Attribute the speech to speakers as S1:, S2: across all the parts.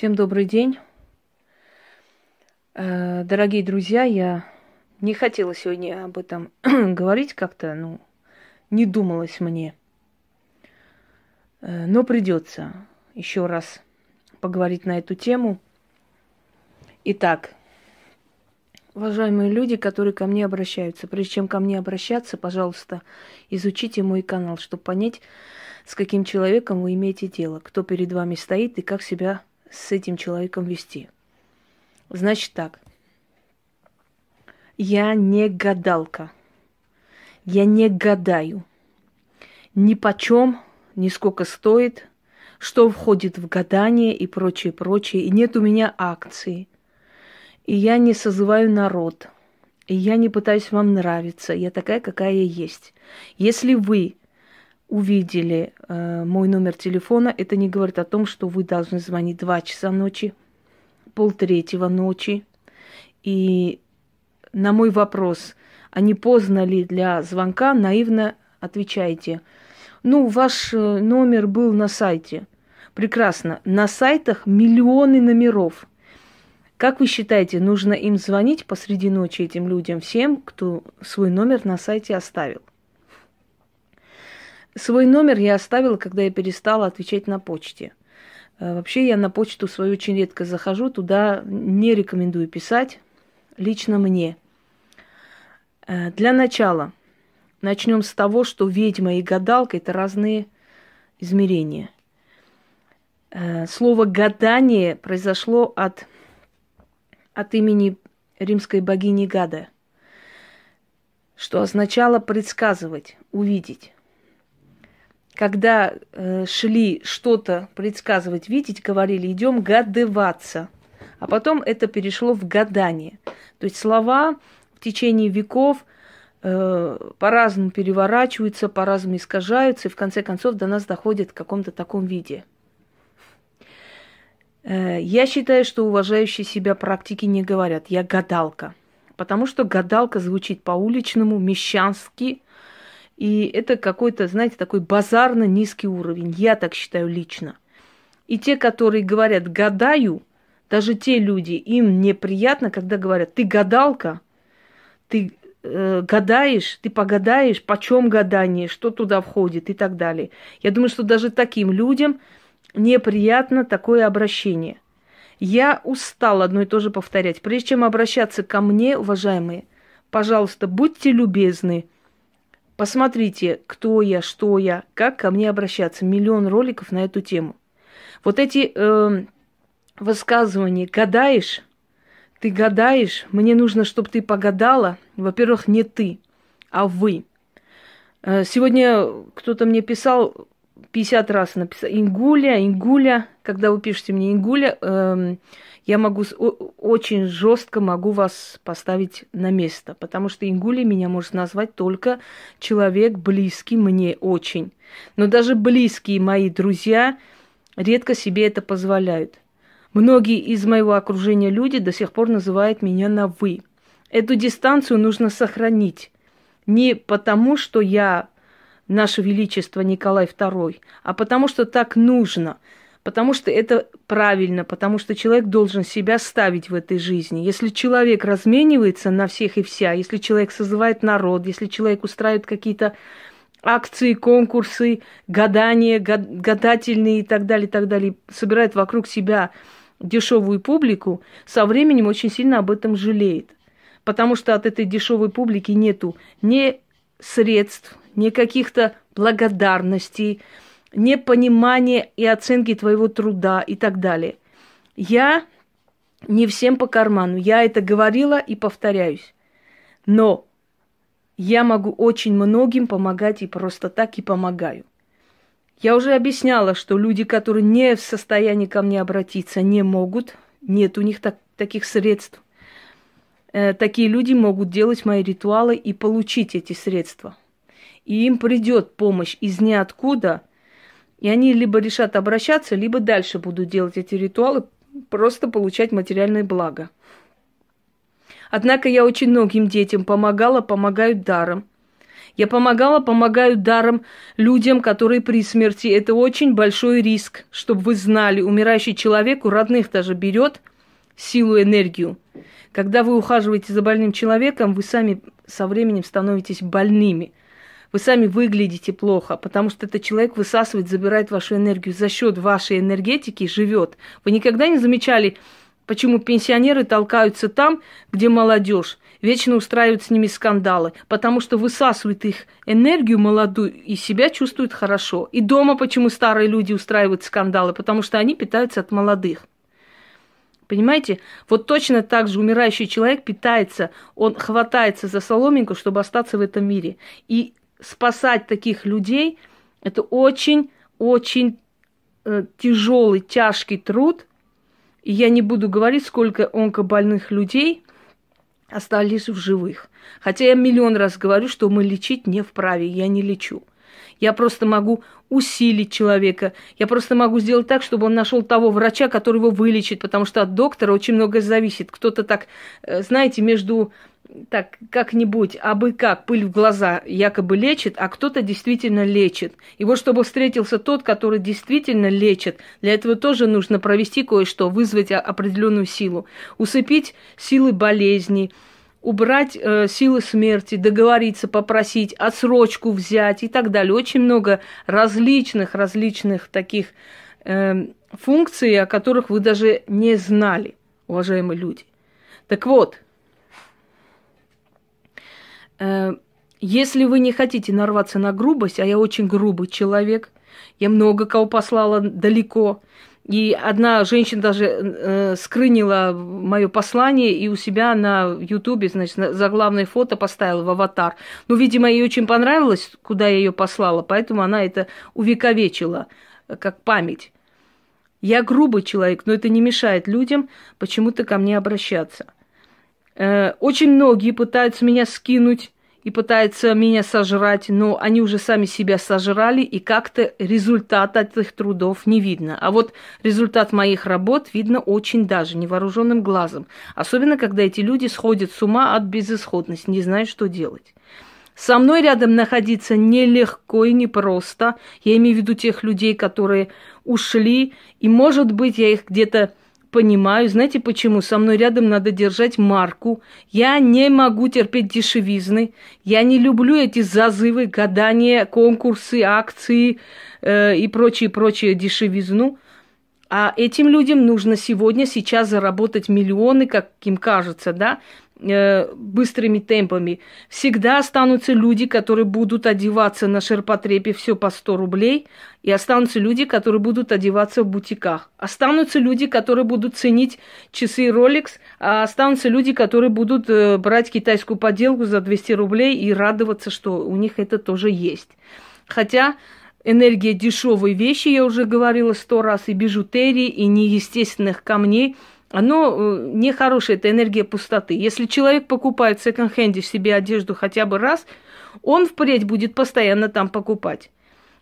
S1: Всем добрый день. Э, дорогие друзья, я не хотела сегодня об этом говорить как-то, ну, не думалось мне. Э, но придется еще раз поговорить на эту тему. Итак, уважаемые люди, которые ко мне обращаются, прежде чем ко мне обращаться, пожалуйста, изучите мой канал, чтобы понять, с каким человеком вы имеете дело, кто перед вами стоит и как себя с этим человеком вести. Значит так. Я не гадалка. Я не гадаю. Ни почем, ни сколько стоит, что входит в гадание и прочее, прочее. И нет у меня акции. И я не созываю народ. И я не пытаюсь вам нравиться. Я такая, какая я есть. Если вы увидели э, мой номер телефона, это не говорит о том, что вы должны звонить 2 часа ночи, полтретьего ночи. И на мой вопрос, а не поздно ли для звонка, наивно отвечаете. Ну, ваш э, номер был на сайте. Прекрасно. На сайтах миллионы номеров. Как вы считаете, нужно им звонить посреди ночи этим людям, всем, кто свой номер на сайте оставил? Свой номер я оставила, когда я перестала отвечать на почте. Э, вообще я на почту свою очень редко захожу, туда не рекомендую писать, лично мне. Э, для начала начнем с того, что ведьма и гадалка это разные измерения. Э, слово гадание произошло от, от имени римской богини Гада, что означало предсказывать, увидеть когда э, шли что-то предсказывать, видеть, говорили, идем гадываться. А потом это перешло в гадание. То есть слова в течение веков э, по-разному переворачиваются, по-разному искажаются, и в конце концов до нас доходят в каком-то таком виде. Э, я считаю, что уважающие себя практики не говорят «я гадалка», потому что гадалка звучит по-уличному, мещански, и это какой-то, знаете, такой базарно низкий уровень. Я так считаю лично. И те, которые говорят «гадаю», даже те люди, им неприятно, когда говорят «ты гадалка», «ты э, гадаешь», «ты погадаешь», «почем гадание», «что туда входит» и так далее. Я думаю, что даже таким людям неприятно такое обращение. Я устал одно и то же повторять. Прежде чем обращаться ко мне, уважаемые, пожалуйста, будьте любезны – Посмотрите, кто я, что я, как ко мне обращаться. Миллион роликов на эту тему. Вот эти э, высказывания «гадаешь», «ты гадаешь», «мне нужно, чтобы ты погадала», во-первых, не ты, а вы. Э, сегодня кто-то мне писал, 50 раз написал, «Ингуля, Ингуля», когда вы пишете мне «Ингуля», э, я могу очень жестко могу вас поставить на место, потому что Ингули меня может назвать только человек близкий мне очень. Но даже близкие мои друзья редко себе это позволяют. Многие из моего окружения люди до сих пор называют меня на «вы». Эту дистанцию нужно сохранить. Не потому, что я Наше Величество Николай II, а потому что так нужно – потому что это правильно, потому что человек должен себя ставить в этой жизни. Если человек разменивается на всех и вся, если человек созывает народ, если человек устраивает какие-то акции, конкурсы, гадания, гадательные и так далее, и так далее, собирает вокруг себя дешевую публику, со временем очень сильно об этом жалеет. Потому что от этой дешевой публики нету ни средств, ни каких-то благодарностей, непонимание и оценки твоего труда и так далее. Я не всем по карману. Я это говорила и повторяюсь. Но я могу очень многим помогать и просто так и помогаю. Я уже объясняла, что люди, которые не в состоянии ко мне обратиться, не могут, нет у них так, таких средств. Э, такие люди могут делать мои ритуалы и получить эти средства. И им придет помощь из ниоткуда – и они либо решат обращаться, либо дальше будут делать эти ритуалы, просто получать материальное благо. Однако я очень многим детям помогала, помогаю даром. Я помогала, помогаю даром людям, которые при смерти. Это очень большой риск, чтобы вы знали. Умирающий человек у родных даже берет силу, энергию. Когда вы ухаживаете за больным человеком, вы сами со временем становитесь больными. Вы сами выглядите плохо, потому что этот человек высасывает, забирает вашу энергию, за счет вашей энергетики живет. Вы никогда не замечали, почему пенсионеры толкаются там, где молодежь? вечно устраивают с ними скандалы, потому что высасывают их энергию молодую и себя чувствуют хорошо. И дома почему старые люди устраивают скандалы, потому что они питаются от молодых. Понимаете? Вот точно так же умирающий человек питается, он хватается за соломинку, чтобы остаться в этом мире. И спасать таких людей – это очень-очень э, тяжелый, тяжкий труд. И я не буду говорить, сколько онкобольных людей остались в живых. Хотя я миллион раз говорю, что мы лечить не вправе, я не лечу. Я просто могу усилить человека. Я просто могу сделать так, чтобы он нашел того врача, который его вылечит, потому что от доктора очень многое зависит. Кто-то так, э, знаете, между так как-нибудь, а бы как, пыль в глаза якобы лечит, а кто-то действительно лечит. И вот чтобы встретился тот, который действительно лечит, для этого тоже нужно провести кое-что, вызвать определенную силу, усыпить силы болезни, убрать э, силы смерти, договориться, попросить, отсрочку взять и так далее. Очень много различных, различных таких э, функций, о которых вы даже не знали, уважаемые люди. Так вот, если вы не хотите нарваться на грубость, а я очень грубый человек, я много кого послала далеко, и одна женщина даже э, скрынила мое послание и у себя на Ютубе, значит, за главное фото поставила в аватар. Ну, видимо, ей очень понравилось, куда я ее послала, поэтому она это увековечила э, как память. Я грубый человек, но это не мешает людям почему-то ко мне обращаться. Э, очень многие пытаются меня скинуть и пытаются меня сожрать, но они уже сами себя сожрали, и как-то результат этих трудов не видно. А вот результат моих работ видно очень даже невооруженным глазом. Особенно, когда эти люди сходят с ума от безысходности, не знают, что делать. Со мной рядом находиться нелегко и непросто. Я имею в виду тех людей, которые ушли, и, может быть, я их где-то понимаю. Знаете почему? Со мной рядом надо держать марку. Я не могу терпеть дешевизны. Я не люблю эти зазывы, гадания, конкурсы, акции э, и прочие-прочие дешевизну. А этим людям нужно сегодня, сейчас заработать миллионы, как им кажется, да? Э, быстрыми темпами. Всегда останутся люди, которые будут одеваться на ширпотребе все по 100 рублей, и останутся люди, которые будут одеваться в бутиках. Останутся люди, которые будут ценить часы Rolex, а останутся люди, которые будут э, брать китайскую поделку за 200 рублей и радоваться, что у них это тоже есть. Хотя энергия дешевой вещи, я уже говорила сто раз, и бижутерии, и неестественных камней – оно э, нехорошее, это энергия пустоты. Если человек покупает в секонд-хенде себе одежду хотя бы раз, он впредь будет постоянно там покупать.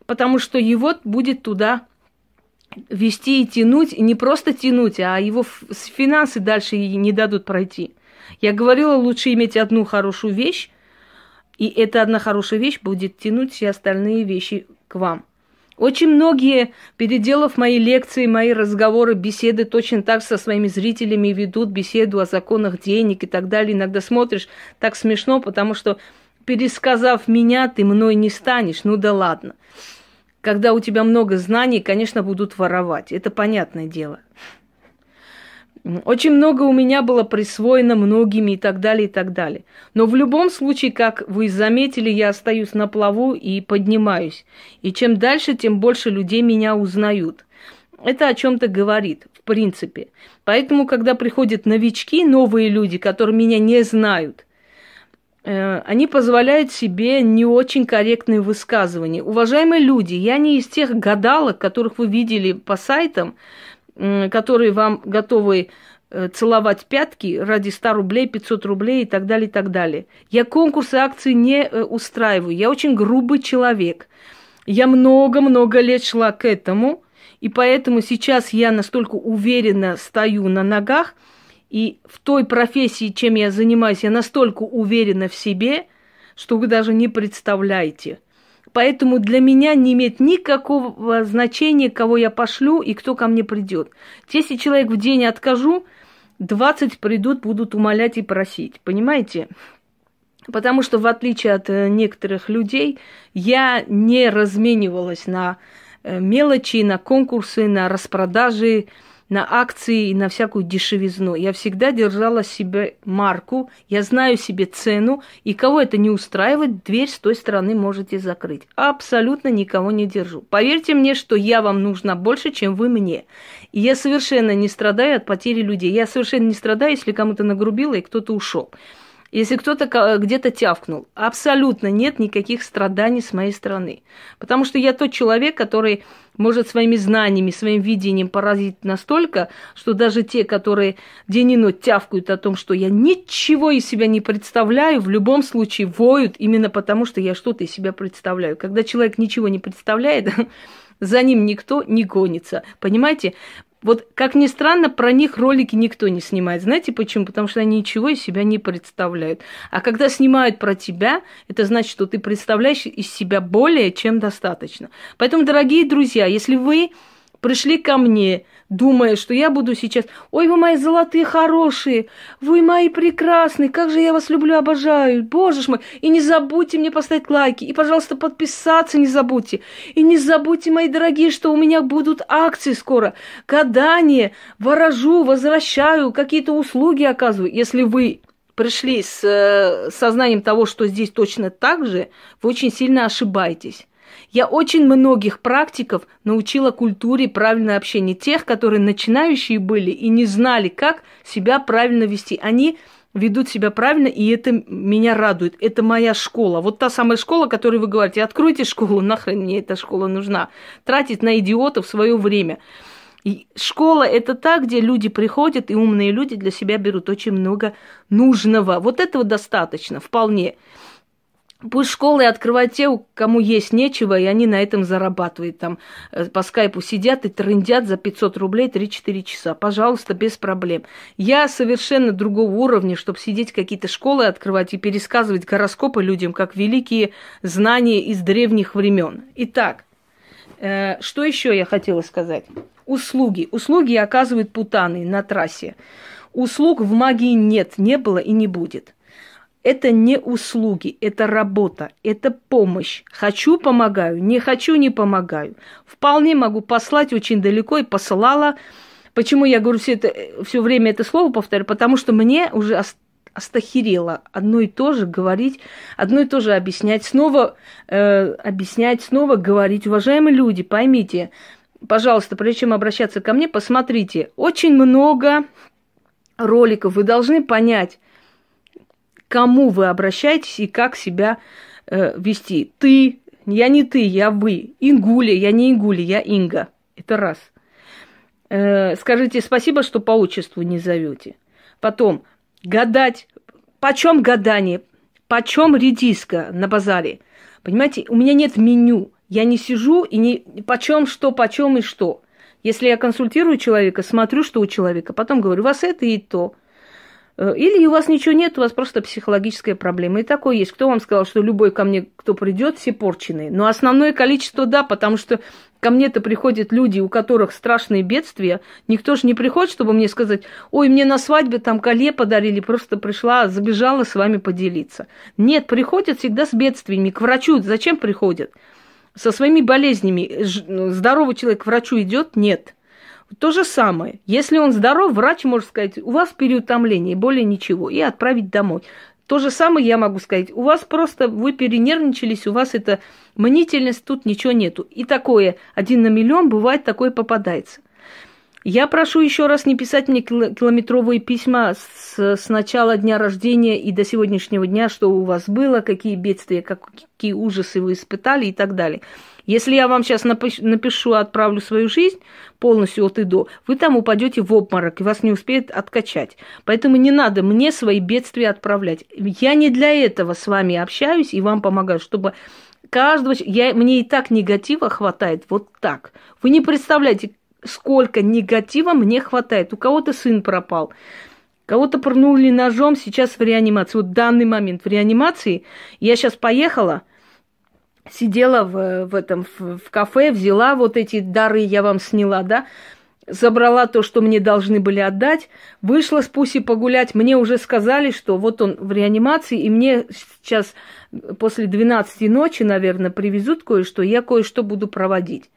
S1: Потому что его будет туда вести и тянуть, и не просто тянуть, а его финансы дальше не дадут пройти. Я говорила, лучше иметь одну хорошую вещь, и эта одна хорошая вещь будет тянуть все остальные вещи к вам. Очень многие, переделав мои лекции, мои разговоры, беседы, точно так со своими зрителями ведут беседу о законах денег и так далее. Иногда смотришь, так смешно, потому что пересказав меня, ты мной не станешь. Ну да ладно. Когда у тебя много знаний, конечно, будут воровать. Это понятное дело. Очень много у меня было присвоено многими и так далее, и так далее. Но в любом случае, как вы заметили, я остаюсь на плаву и поднимаюсь. И чем дальше, тем больше людей меня узнают. Это о чем-то говорит, в принципе. Поэтому, когда приходят новички, новые люди, которые меня не знают, э, они позволяют себе не очень корректные высказывания. Уважаемые люди, я не из тех гадалок, которых вы видели по сайтам, которые вам готовы э, целовать пятки ради 100 рублей, 500 рублей и так далее, и так далее. Я конкурсы, акции не э, устраиваю. Я очень грубый человек. Я много-много лет шла к этому, и поэтому сейчас я настолько уверенно стою на ногах, и в той профессии, чем я занимаюсь, я настолько уверена в себе, что вы даже не представляете. Поэтому для меня не имеет никакого значения, кого я пошлю и кто ко мне придет. Если человек в день откажу, 20 придут, будут умолять и просить. Понимаете? Потому что, в отличие от э, некоторых людей, я не разменивалась на э, мелочи, на конкурсы, на распродажи, на акции и на всякую дешевизну. Я всегда держала себе марку, я знаю себе цену, и кого это не устраивает, дверь с той стороны можете закрыть. Абсолютно никого не держу. Поверьте мне, что я вам нужна больше, чем вы мне. И я совершенно не страдаю от потери людей. Я совершенно не страдаю, если кому-то нагрубила и кто-то ушел. Если кто-то где-то тявкнул, абсолютно нет никаких страданий с моей стороны. Потому что я тот человек, который может своими знаниями, своим видением поразить настолько, что даже те, которые день и ночь тявкают о том, что я ничего из себя не представляю, в любом случае воют именно потому, что я что-то из себя представляю. Когда человек ничего не представляет, за ним никто не гонится. Понимаете? Вот, как ни странно, про них ролики никто не снимает. Знаете почему? Потому что они ничего из себя не представляют. А когда снимают про тебя, это значит, что ты представляешь из себя более чем достаточно. Поэтому, дорогие друзья, если вы пришли ко мне, думая, что я буду сейчас, ой, вы мои золотые хорошие, вы мои прекрасные, как же я вас люблю, обожаю, боже ж мой, и не забудьте мне поставить лайки, и, пожалуйста, подписаться не забудьте, и не забудьте, мои дорогие, что у меня будут акции скоро, гадание, ворожу, возвращаю, какие-то услуги оказываю, если вы пришли с э, сознанием того, что здесь точно так же, вы очень сильно ошибаетесь. Я очень многих практиков научила культуре правильного общения. Тех, которые начинающие были и не знали, как себя правильно вести. Они ведут себя правильно, и это меня радует. Это моя школа. Вот та самая школа, о которой вы говорите, откройте школу, нахрен мне эта школа нужна. Тратить на идиотов свое время. И школа это та, где люди приходят, и умные люди для себя берут очень много нужного. Вот этого достаточно, вполне. Пусть школы открывают те, кому есть нечего, и они на этом зарабатывают. Там э, по скайпу сидят и трындят за 500 рублей 3-4 часа. Пожалуйста, без проблем. Я совершенно другого уровня, чтобы сидеть какие-то школы открывать и пересказывать гороскопы людям, как великие знания из древних времен. Итак, э, что еще я хотела сказать? Услуги. Услуги оказывают путаны на трассе. Услуг в магии нет, не было и не будет. Это не услуги, это работа, это помощь. Хочу – помогаю, не хочу – не помогаю. Вполне могу послать очень далеко и посылала. Почему я говорю все, это, все время это слово повторяю? Потому что мне уже остахерело одно и то же говорить, одно и то же объяснять, снова э, объяснять, снова говорить. Уважаемые люди, поймите, пожалуйста, прежде чем обращаться ко мне, посмотрите, очень много роликов, вы должны понять, кому вы обращаетесь и как себя э, вести. Ты, я не ты, я вы. Ингуля, я не Ингуля, я Инга. Это раз. Э, скажите спасибо, что по отчеству не зовете. Потом, гадать. Почем гадание? Почем редиска на базаре? Понимаете, у меня нет меню. Я не сижу и не почем что, почем и что. Если я консультирую человека, смотрю, что у человека, потом говорю, у вас это и то – или у вас ничего нет, у вас просто психологическая проблема. И такое есть. Кто вам сказал, что любой ко мне, кто придет, все порченые? Но основное количество да, потому что ко мне-то приходят люди, у которых страшные бедствия. Никто же не приходит, чтобы мне сказать, ой, мне на свадьбе там коле подарили, просто пришла, забежала с вами поделиться. Нет, приходят всегда с бедствиями. К врачу зачем приходят? Со своими болезнями. Здоровый человек к врачу идет? Нет. То же самое. Если он здоров, врач может сказать, у вас переутомление, более ничего, и отправить домой. То же самое я могу сказать. У вас просто, вы перенервничались, у вас это мнительность, тут ничего нету. И такое, один на миллион, бывает, такое попадается. Я прошу еще раз не писать мне километровые письма с, с начала дня рождения и до сегодняшнего дня, что у вас было, какие бедствия, какие ужасы вы испытали и так далее. Если я вам сейчас напишу, отправлю свою жизнь полностью от и до, вы там упадете в обморок, и вас не успеет откачать. Поэтому не надо мне свои бедствия отправлять. Я не для этого с вами общаюсь и вам помогаю, чтобы каждого... Я, мне и так негатива хватает вот так. Вы не представляете, сколько негатива мне хватает. У кого-то сын пропал, Кого-то пырнули ножом, сейчас в реанимации. Вот в данный момент в реанимации. Я сейчас поехала, сидела в, в этом в, в кафе, взяла вот эти дары, я вам сняла, да, забрала то, что мне должны были отдать, вышла с Пуси погулять. Мне уже сказали, что вот он в реанимации, и мне сейчас после 12 ночи, наверное, привезут кое-что, я кое-что буду проводить.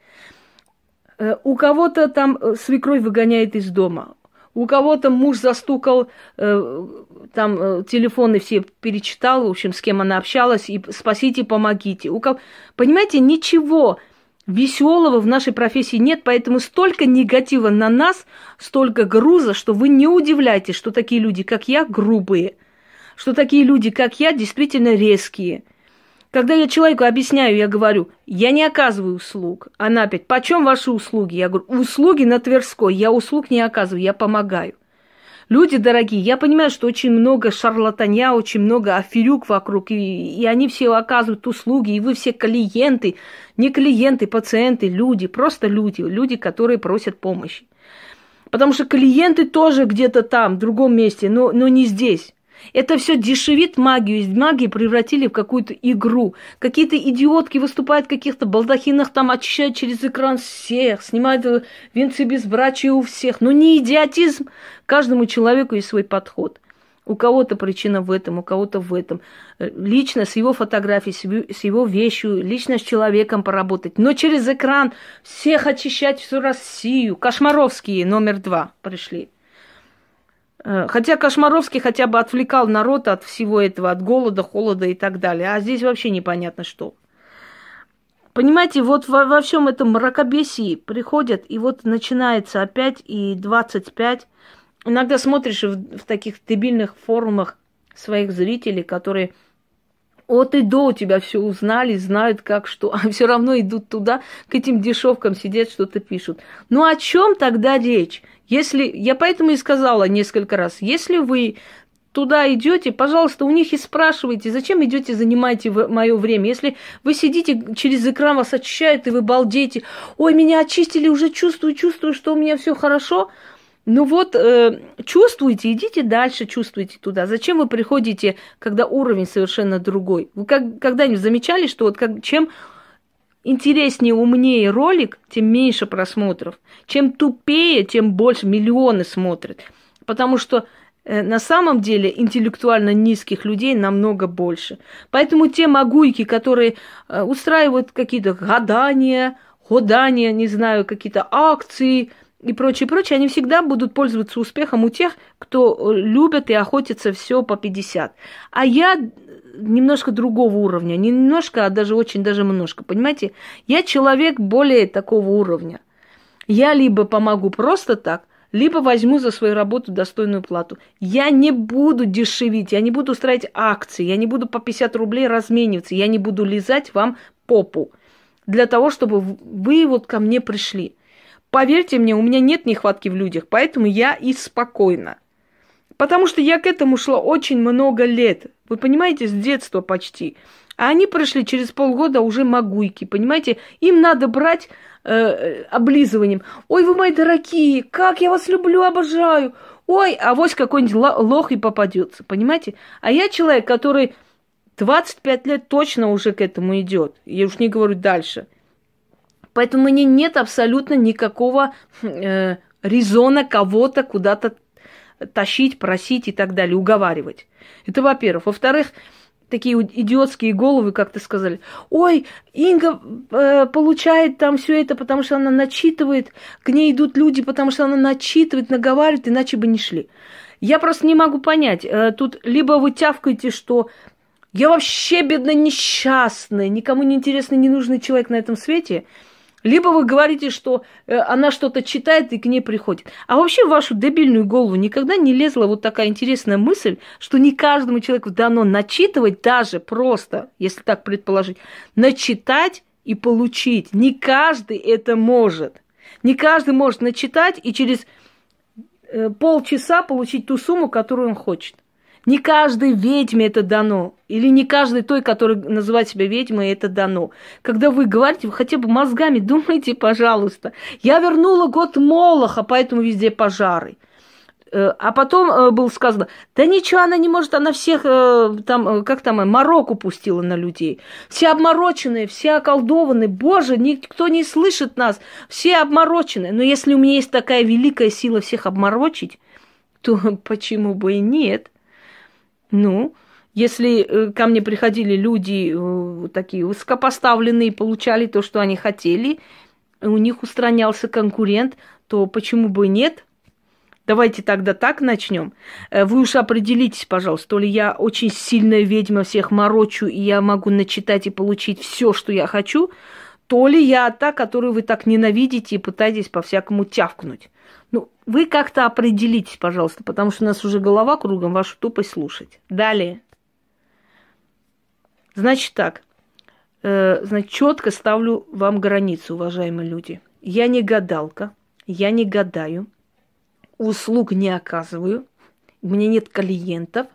S1: Э, у кого-то там свекровь выгоняет из дома, у кого-то муж застукал, э, там э, телефоны все перечитал, в общем, с кем она общалась, и спасите, помогите. У кого... Понимаете, ничего веселого в нашей профессии нет, поэтому столько негатива на нас, столько груза, что вы не удивляйтесь, что такие люди, как я, грубые, что такие люди, как я, действительно резкие – когда я человеку объясняю, я говорю, я не оказываю услуг. Она опять, почем ваши услуги? Я говорю, услуги на Тверской, я услуг не оказываю, я помогаю. Люди дорогие, я понимаю, что очень много шарлатанья, очень много аферюк вокруг, и, и они все оказывают услуги, и вы все клиенты, не клиенты, пациенты, люди, просто люди, люди, которые просят помощи. Потому что клиенты тоже где-то там, в другом месте, но, но не здесь. Это все дешевит магию. Из магии превратили в какую-то игру. Какие-то идиотки выступают в каких-то балдахинах, там очищают через экран всех, снимают венцы безбрачия у всех. Но не идиотизм. Каждому человеку есть свой подход. У кого-то причина в этом, у кого-то в этом. Лично с его фотографией, с его вещью, лично с человеком поработать. Но через экран всех очищать всю Россию. Кошмаровские номер два пришли. Э, хотя Кошмаровский хотя бы отвлекал народ от всего этого, от голода, холода и так далее. А здесь вообще непонятно что. Понимаете, вот во, во всем этом мракобесии приходят, и вот начинается опять и 25. Иногда смотришь в, в таких дебильных форумах своих зрителей, которые от и до у тебя все узнали, знают как что, а все равно идут туда, к этим дешевкам сидят, что-то пишут. Ну о чем тогда речь? Если, я поэтому и сказала несколько раз, если вы туда идете, пожалуйста, у них и спрашивайте, зачем идете, занимаете мое время. Если вы сидите, через экран вас очищают, и вы балдеете, ой, меня очистили, уже чувствую, чувствую, что у меня все хорошо – ну вот, э, чувствуете, идите дальше, чувствуйте туда. Зачем вы приходите, когда уровень совершенно другой? Вы как, когда-нибудь замечали, что вот как, чем интереснее, умнее ролик, тем меньше просмотров. Чем тупее, тем больше миллионы смотрят. Потому что э, на самом деле интеллектуально низких людей намного больше. Поэтому те могуйки, которые э, устраивают какие-то гадания, ходания, не знаю, какие-то акции – и прочее, прочее, они всегда будут пользоваться успехом у тех, кто э, любит и охотится все по 50. А я немножко другого уровня, не немножко, а даже очень даже немножко, понимаете? Я человек более такого уровня. Я либо помогу просто так, либо возьму за свою работу достойную плату. Я не буду дешевить, я не буду устраивать акции, я не буду по 50 рублей размениваться, я не буду лизать вам попу для того, чтобы вы вот ко мне пришли. Поверьте мне, у меня нет нехватки в людях, поэтому я и спокойна. Потому что я к этому шла очень много лет. Вы понимаете, с детства почти. А они прошли через полгода уже могуйки, понимаете? Им надо брать э, облизыванием. Ой, вы мои дорогие, как я вас люблю, обожаю. Ой, а вось какой-нибудь лох и попадется, понимаете? А я человек, который 25 лет точно уже к этому идет. Я уж не говорю дальше. Поэтому мне нет абсолютно никакого э, резона кого-то куда-то тащить, просить и так далее, уговаривать. Это во-первых. Во-вторых, такие идиотские головы, как ты сказали. Ой, Инга э, получает там все это, потому что она начитывает, к ней идут люди, потому что она начитывает, наговаривает, иначе бы не шли. Я просто не могу понять. Э, тут либо вы тявкаете, что я вообще бедно несчастная, никому не интересный, не нужный человек на этом свете – либо вы говорите, что э, она что-то читает и к ней приходит. А вообще в вашу дебильную голову никогда не лезла вот такая интересная мысль, что не каждому человеку дано начитывать даже просто, если так предположить, начитать и получить. Не каждый это может. Не каждый может начитать и через э, полчаса получить ту сумму, которую он хочет. Не каждой ведьме это дано. Или не каждой той, которая называет себя ведьмой, это дано. Когда вы говорите, вы хотя бы мозгами думайте, пожалуйста. Я вернула год Молоха, поэтому везде пожары. Э, а потом э, было сказано, да ничего она не может, она всех э, там, как там, мороку пустила на людей. Все обмороченные, все околдованные. Боже, никто не слышит нас, все обмороченные. Но если у меня есть такая великая сила всех обморочить, то почему бы и нет? Ну, если ко мне приходили люди такие высокопоставленные, получали то, что они хотели, у них устранялся конкурент, то почему бы нет? Давайте тогда так начнем. Э, вы уж определитесь, пожалуйста, то ли я очень сильная ведьма, всех морочу, и я могу начитать и получить все, что я хочу, то ли я та, которую вы так ненавидите и пытаетесь по-всякому тявкнуть. Вы как-то определитесь, пожалуйста, потому что у нас уже голова кругом вашу тупость слушать. Далее. Значит так. Э, значит, четко ставлю вам границу, уважаемые люди. Я не гадалка, я не гадаю услуг не оказываю, у меня нет клиентов,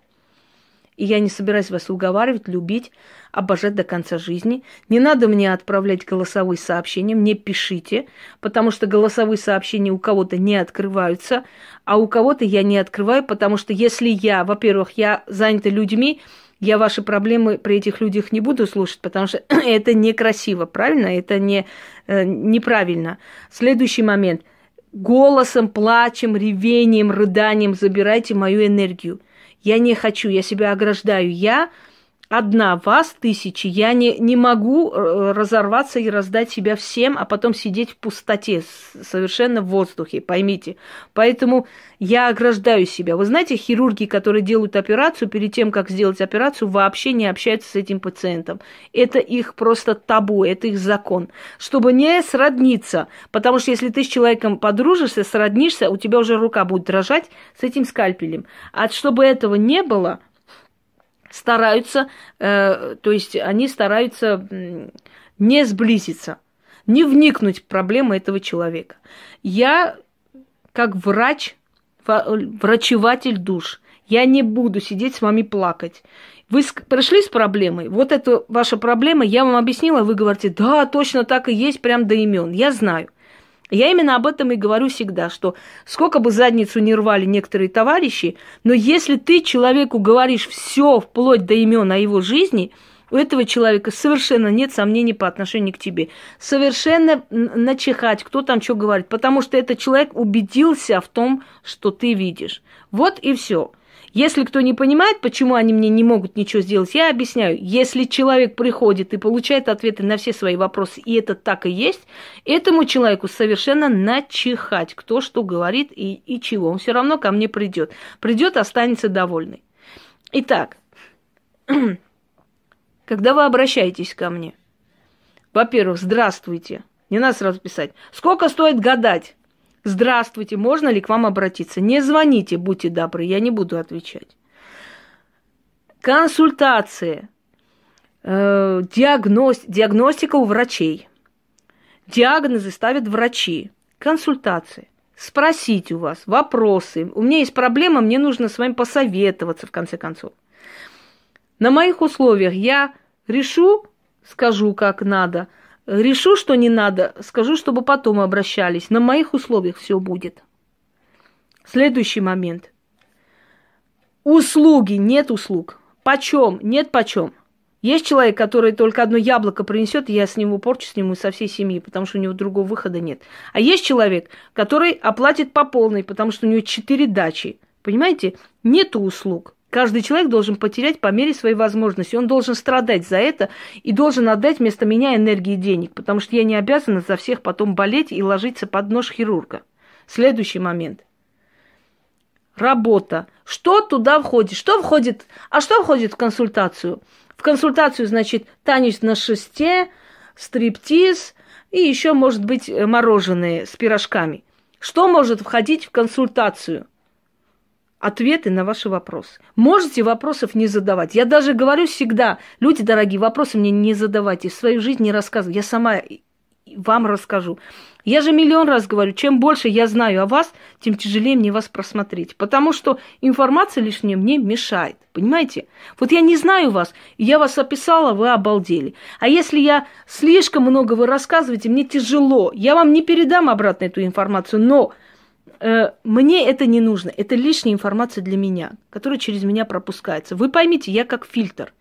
S1: и я не собираюсь вас уговаривать, любить, обожать до конца жизни. Не надо мне отправлять голосовые сообщения, мне пишите, потому что голосовые сообщения у кого-то не открываются, а у кого-то я не открываю, потому что если я, во-первых, я занята людьми, я ваши проблемы при этих людях не буду слушать, потому что это некрасиво, правильно? Это не, э, неправильно. Следующий момент – голосом, плачем, ревением, рыданием забирайте мою энергию. Я не хочу, я себя ограждаю. Я одна, вас тысячи. Я не, не могу э, разорваться и раздать себя всем, а потом сидеть в пустоте, совершенно в воздухе, поймите. Поэтому я ограждаю себя. Вы знаете, хирурги, которые делают операцию, перед тем, как сделать операцию, вообще не общаются с этим пациентом. Это их просто табу, это их закон. Чтобы не сродниться. Потому что если ты с человеком подружишься, сроднишься, у тебя уже рука будет дрожать с этим скальпелем. А чтобы этого не было, стараются, э, то есть они стараются не сблизиться, не вникнуть в проблемы этого человека. Я, как врач, врачеватель душ, я не буду сидеть с вами плакать. Вы пришли с проблемой, вот это ваша проблема, я вам объяснила, вы говорите, да, точно так и есть, прям до имен. Я знаю. Я именно об этом и говорю всегда, что сколько бы задницу не рвали некоторые товарищи, но если ты человеку говоришь все вплоть до имен о его жизни, у этого человека совершенно нет сомнений по отношению к тебе. Совершенно начихать, кто там что говорит, потому что этот человек убедился в том, что ты видишь. Вот и все. Если кто не понимает, почему они мне не могут ничего сделать, я объясняю. Если человек приходит и получает ответы на все свои вопросы, и это так и есть, этому человеку совершенно начихать, кто что говорит и, и чего. Он все равно ко мне придет. Придет, останется довольный. Итак, когда вы обращаетесь ко мне, во-первых, здравствуйте. Не надо сразу писать. Сколько стоит гадать? Здравствуйте, можно ли к вам обратиться? Не звоните, будьте добры, я не буду отвечать. Консультация, э, диагноз, диагностика у врачей. Диагнозы ставят врачи. Консультации. Спросить у вас вопросы. У меня есть проблема, мне нужно с вами посоветоваться, в конце концов. На моих условиях я решу, скажу, как надо – Решу, что не надо, скажу, чтобы потом обращались. На моих условиях все будет. Следующий момент. Услуги, нет услуг. Почем? Нет почем. Есть человек, который только одно яблоко принесет, я с него порчу с ним и со всей семьи, потому что у него другого выхода нет. А есть человек, который оплатит по полной, потому что у него четыре дачи. Понимаете? Нету услуг. Каждый человек должен потерять по мере своей возможности. Он должен страдать за это и должен отдать вместо меня энергии денег, потому что я не обязана за всех потом болеть и ложиться под нож хирурга. Следующий момент. Работа. Что туда входит? Что входит? А что входит в консультацию? В консультацию, значит, танец на шесте, стриптиз и еще, может быть, мороженое с пирожками. Что может входить в консультацию? Ответы на ваши вопросы. Можете вопросов не задавать. Я даже говорю всегда, люди дорогие, вопросы мне не задавайте, свою жизнь не рассказывайте. Я сама вам расскажу. Я же миллион раз говорю, чем больше я знаю о вас, тем тяжелее мне вас просмотреть. Потому что информация лишняя мне мешает. Понимаете? Вот я не знаю вас, я вас описала, вы обалдели. А если я слишком много вы рассказываете, мне тяжело. Я вам не передам обратно эту информацию, но мне это не нужно. Это лишняя информация для меня, которая через меня пропускается. Вы поймите, я как фильтр.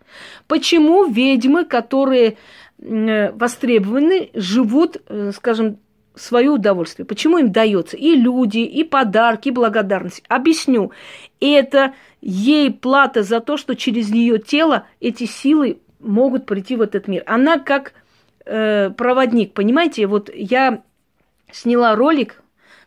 S1: Почему ведьмы, которые э, востребованы, живут, э, скажем, свое удовольствие. Почему им дается и люди, и подарки, и благодарность? Объясню. Это ей плата за то, что через ее тело эти силы могут прийти в этот мир. Она как э, проводник, понимаете? Вот я сняла ролик,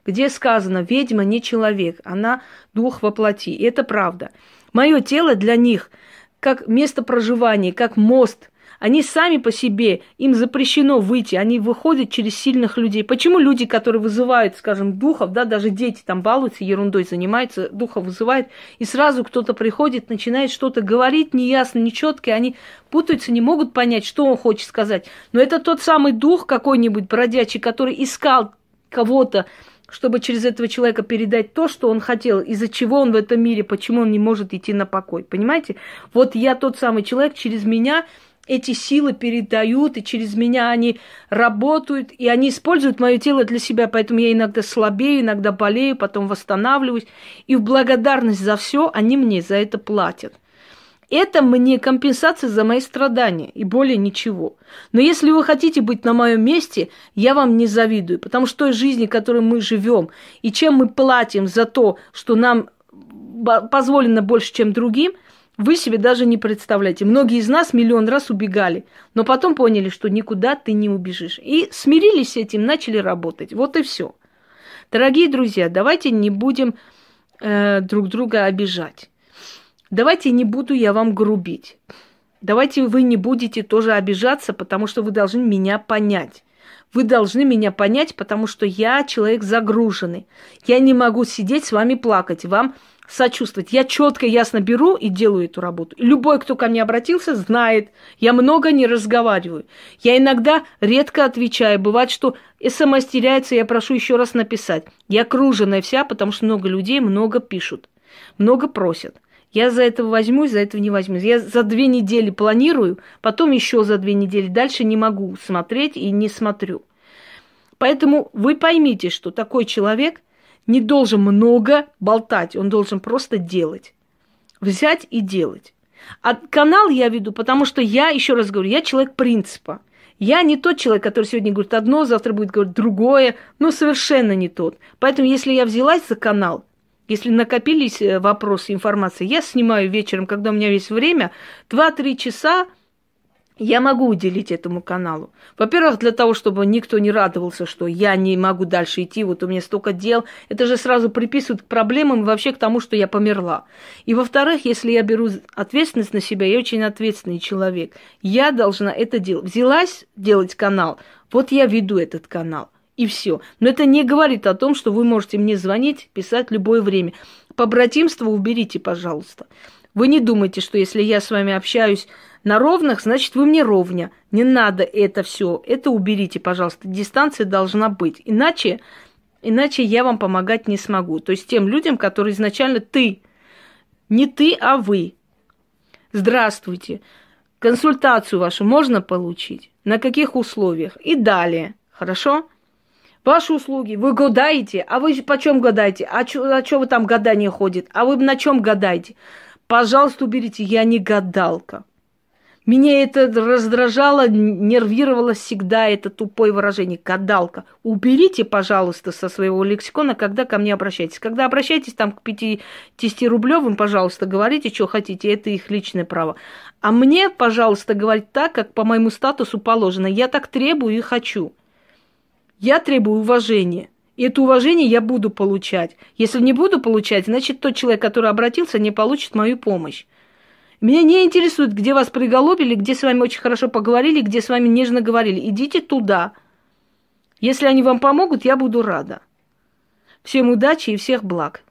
S1: где сказано, ведьма не человек, она дух воплоти. И это правда. Мое тело для них как место проживания, как мост – они сами по себе, им запрещено выйти, они выходят через сильных людей. Почему люди, которые вызывают, скажем, духов, да, даже дети там балуются, ерундой занимаются, духа вызывает, и сразу кто-то приходит, начинает что-то говорить неясно, нечетко, они путаются, не могут понять, что он хочет сказать. Но это тот самый дух какой-нибудь бродячий, который искал кого-то, чтобы через этого человека передать то, что он хотел, из-за чего он в этом мире, почему он не может идти на покой. Понимаете? Вот я тот самый человек, через меня эти силы передают, и через меня они работают, и они используют мое тело для себя, поэтому я иногда слабею, иногда болею, потом восстанавливаюсь. И в благодарность за все они мне за это платят. Это мне компенсация за мои страдания, и более ничего. Но если вы хотите быть на моем месте, я вам не завидую, потому что той жизни, которой мы живем, и чем мы платим за то, что нам позволено больше, чем другим – вы себе даже не представляете. Многие из нас миллион раз убегали, но потом поняли, что никуда ты не убежишь. И смирились с этим, начали работать. Вот и все. Дорогие друзья, давайте не будем э, друг друга обижать. Давайте не буду я вам грубить. Давайте вы не будете тоже обижаться, потому что вы должны меня понять. Вы должны меня понять, потому что я человек загруженный. Я не могу сидеть с вами плакать. Вам сочувствовать. Я четко, ясно беру и делаю эту работу. любой, кто ко мне обратился, знает, я много не разговариваю. Я иногда редко отвечаю. Бывает, что смс теряется, я прошу еще раз написать. Я круженная вся, потому что много людей много пишут, много просят. Я за это возьмусь, за это не возьмусь. Я за две недели планирую, потом еще за две недели. Дальше не могу смотреть и не смотрю. Поэтому вы поймите, что такой человек – не должен много болтать, он должен просто делать. Взять и делать. А канал я веду, потому что я, еще раз говорю, я человек принципа. Я не тот человек, который сегодня говорит одно, завтра будет говорить другое, но совершенно не тот. Поэтому, если я взялась за канал, если накопились э, вопросы, информация, я снимаю вечером, когда у меня есть время, 2-3 часа я могу уделить этому каналу. Во-первых, для того, чтобы никто не радовался, что я не могу дальше идти, вот у меня столько дел. Это же сразу приписывают к проблемам и вообще к тому, что я померла. И во-вторых, если я беру ответственность на себя, я очень ответственный человек. Я должна это делать. Взялась делать канал, вот я веду этот канал. И все. Но это не говорит о том, что вы можете мне звонить, писать любое время. По братимству уберите, пожалуйста. Вы не думайте, что если я с вами общаюсь на ровных, значит, вы мне ровня. Не надо это все. Это уберите, пожалуйста. Дистанция должна быть. Иначе, иначе я вам помогать не смогу. То есть тем людям, которые изначально ты. Не ты, а вы. Здравствуйте. Консультацию вашу можно получить? На каких условиях? И далее. Хорошо? Ваши услуги, вы гадаете, а вы почем гадаете? А что а вы там гадание ходит? А вы на чем гадаете? Пожалуйста, уберите, я не гадалка. Меня это раздражало, нервировало всегда это тупое выражение «гадалка». Уберите, пожалуйста, со своего лексикона, когда ко мне обращаетесь. Когда обращаетесь там к 50-рублевым, пожалуйста, говорите, что хотите, это их личное право. А мне, пожалуйста, говорить так, как по моему статусу положено. Я так требую и хочу. Я требую уважения. И это уважение я буду получать. Если не буду получать, значит, тот человек, который обратился, не получит мою помощь. Меня не интересует, где вас приголубили, где с вами очень хорошо поговорили, где с вами нежно говорили. Идите туда. Если они вам помогут, я буду рада. Всем удачи и всех благ.